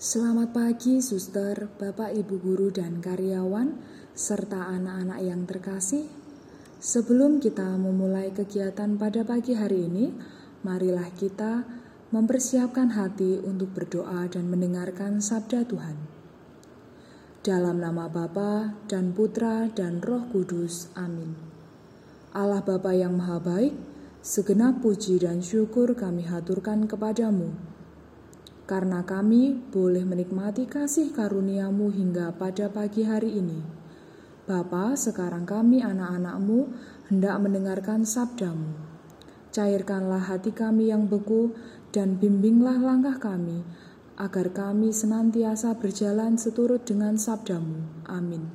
Selamat pagi, suster, bapak, ibu guru, dan karyawan, serta anak-anak yang terkasih. Sebelum kita memulai kegiatan pada pagi hari ini, marilah kita mempersiapkan hati untuk berdoa dan mendengarkan sabda Tuhan. Dalam nama Bapa dan Putra dan Roh Kudus. Amin. Allah Bapa yang Maha Baik, segenap puji dan syukur kami haturkan kepadamu karena kami boleh menikmati kasih karuniamu hingga pada pagi hari ini. Bapa, sekarang kami anak-anakmu hendak mendengarkan sabdamu. Cairkanlah hati kami yang beku dan bimbinglah langkah kami, agar kami senantiasa berjalan seturut dengan sabdamu. Amin.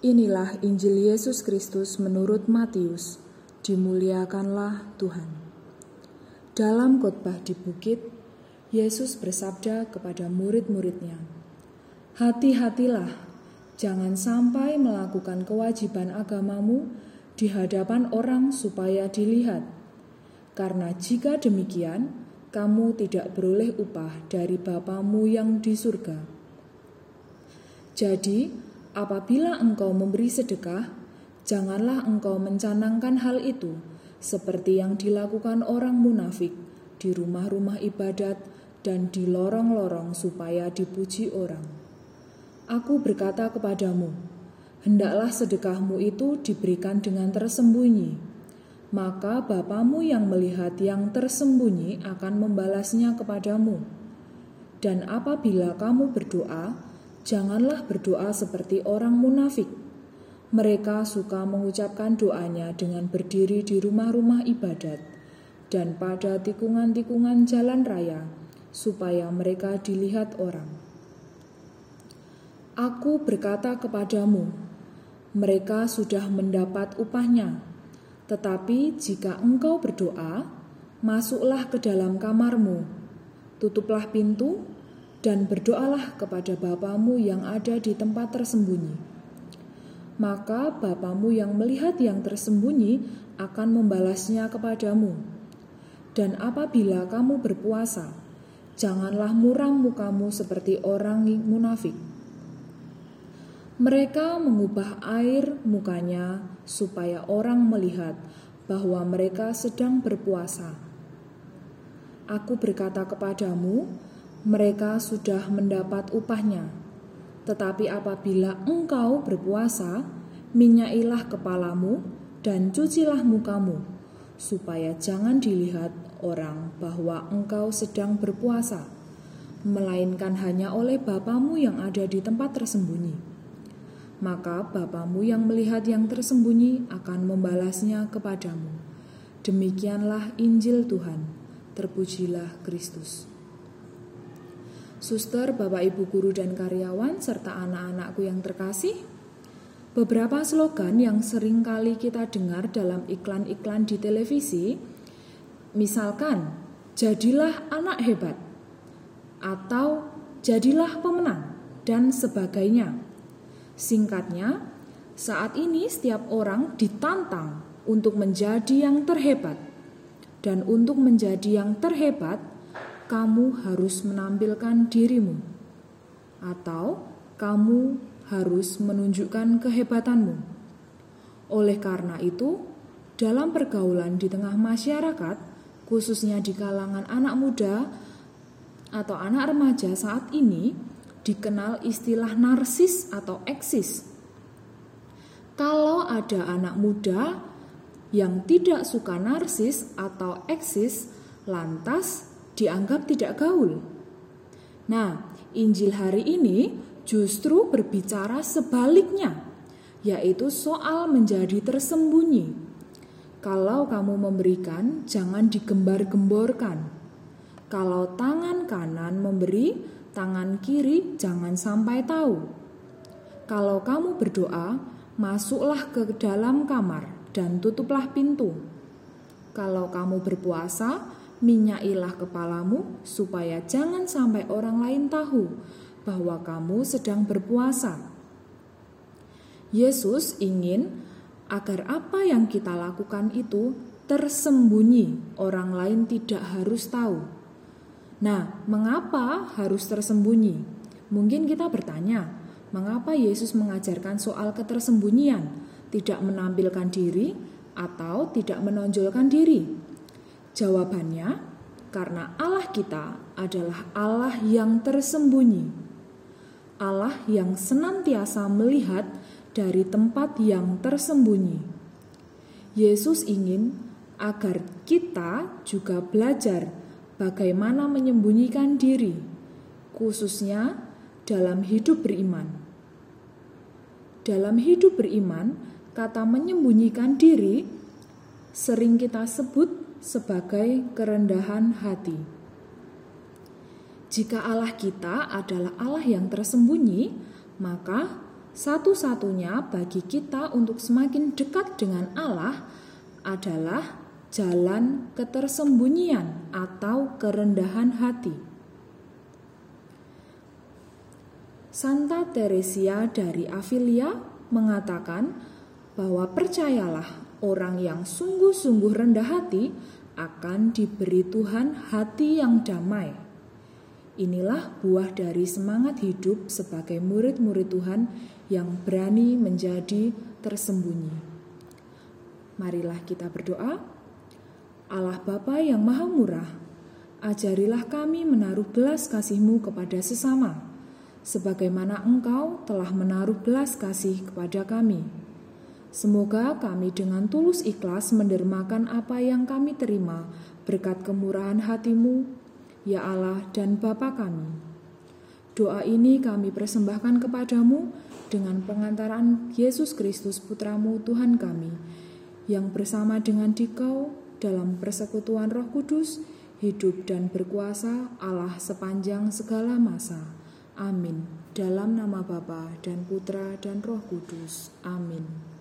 Inilah Injil Yesus Kristus menurut Matius. Dimuliakanlah Tuhan. Dalam khotbah di bukit, Yesus bersabda kepada murid-muridnya, "Hati-hatilah, jangan sampai melakukan kewajiban agamamu di hadapan orang supaya dilihat, karena jika demikian, kamu tidak beroleh upah dari Bapamu yang di surga." Jadi, apabila engkau memberi sedekah, janganlah engkau mencanangkan hal itu seperti yang dilakukan orang munafik di rumah-rumah ibadat dan di lorong-lorong supaya dipuji orang. Aku berkata kepadamu, hendaklah sedekahmu itu diberikan dengan tersembunyi, maka Bapamu yang melihat yang tersembunyi akan membalasnya kepadamu. Dan apabila kamu berdoa, janganlah berdoa seperti orang munafik mereka suka mengucapkan doanya dengan berdiri di rumah-rumah ibadat dan pada tikungan-tikungan jalan raya, supaya mereka dilihat orang. Aku berkata kepadamu, mereka sudah mendapat upahnya. Tetapi jika engkau berdoa, masuklah ke dalam kamarmu, tutuplah pintu, dan berdoalah kepada Bapamu yang ada di tempat tersembunyi maka Bapamu yang melihat yang tersembunyi akan membalasnya kepadamu. Dan apabila kamu berpuasa, janganlah muram mukamu seperti orang munafik. Mereka mengubah air mukanya supaya orang melihat bahwa mereka sedang berpuasa. Aku berkata kepadamu, mereka sudah mendapat upahnya. Tetapi apabila engkau berpuasa, minyailah kepalamu dan cucilah mukamu, supaya jangan dilihat orang bahwa engkau sedang berpuasa, melainkan hanya oleh Bapamu yang ada di tempat tersembunyi. Maka Bapamu yang melihat yang tersembunyi akan membalasnya kepadamu. Demikianlah Injil Tuhan. Terpujilah Kristus. Suster, Bapak Ibu guru dan karyawan, serta anak-anakku yang terkasih, beberapa slogan yang sering kali kita dengar dalam iklan-iklan di televisi, misalkan, jadilah anak hebat, atau jadilah pemenang, dan sebagainya. Singkatnya, saat ini setiap orang ditantang untuk menjadi yang terhebat, dan untuk menjadi yang terhebat, kamu harus menampilkan dirimu, atau kamu harus menunjukkan kehebatanmu. Oleh karena itu, dalam pergaulan di tengah masyarakat, khususnya di kalangan anak muda atau anak remaja saat ini, dikenal istilah narsis atau eksis. Kalau ada anak muda yang tidak suka narsis atau eksis, lantas dianggap tidak gaul. Nah, Injil hari ini justru berbicara sebaliknya, yaitu soal menjadi tersembunyi. Kalau kamu memberikan, jangan digembar-gemborkan. Kalau tangan kanan memberi, tangan kiri jangan sampai tahu. Kalau kamu berdoa, masuklah ke dalam kamar dan tutuplah pintu. Kalau kamu berpuasa, minyailah kepalamu supaya jangan sampai orang lain tahu bahwa kamu sedang berpuasa. Yesus ingin agar apa yang kita lakukan itu tersembunyi, orang lain tidak harus tahu. Nah, mengapa harus tersembunyi? Mungkin kita bertanya, mengapa Yesus mengajarkan soal ketersembunyian, tidak menampilkan diri atau tidak menonjolkan diri? Jawabannya, karena Allah kita adalah Allah yang tersembunyi. Allah yang senantiasa melihat dari tempat yang tersembunyi. Yesus ingin agar kita juga belajar bagaimana menyembunyikan diri, khususnya dalam hidup beriman. Dalam hidup beriman, kata menyembunyikan diri sering kita sebut sebagai kerendahan hati. Jika Allah kita adalah Allah yang tersembunyi, maka satu-satunya bagi kita untuk semakin dekat dengan Allah adalah jalan ketersembunyian atau kerendahan hati. Santa Teresia dari Avilia mengatakan bahwa percayalah orang yang sungguh-sungguh rendah hati akan diberi Tuhan hati yang damai. Inilah buah dari semangat hidup sebagai murid-murid Tuhan yang berani menjadi tersembunyi. Marilah kita berdoa. Allah Bapa yang Maha Murah, ajarilah kami menaruh belas kasih-Mu kepada sesama, sebagaimana Engkau telah menaruh belas kasih kepada kami. Semoga kami dengan tulus ikhlas mendermakan apa yang kami terima berkat kemurahan hatimu ya Allah dan Bapa kami. Doa ini kami persembahkan kepadamu dengan pengantaran Yesus Kristus Putramu Tuhan kami, yang bersama dengan dikau dalam persekutuan roh kudus, hidup dan berkuasa Allah sepanjang segala masa. Amin. Dalam nama Bapa dan Putra dan Roh Kudus. Amin.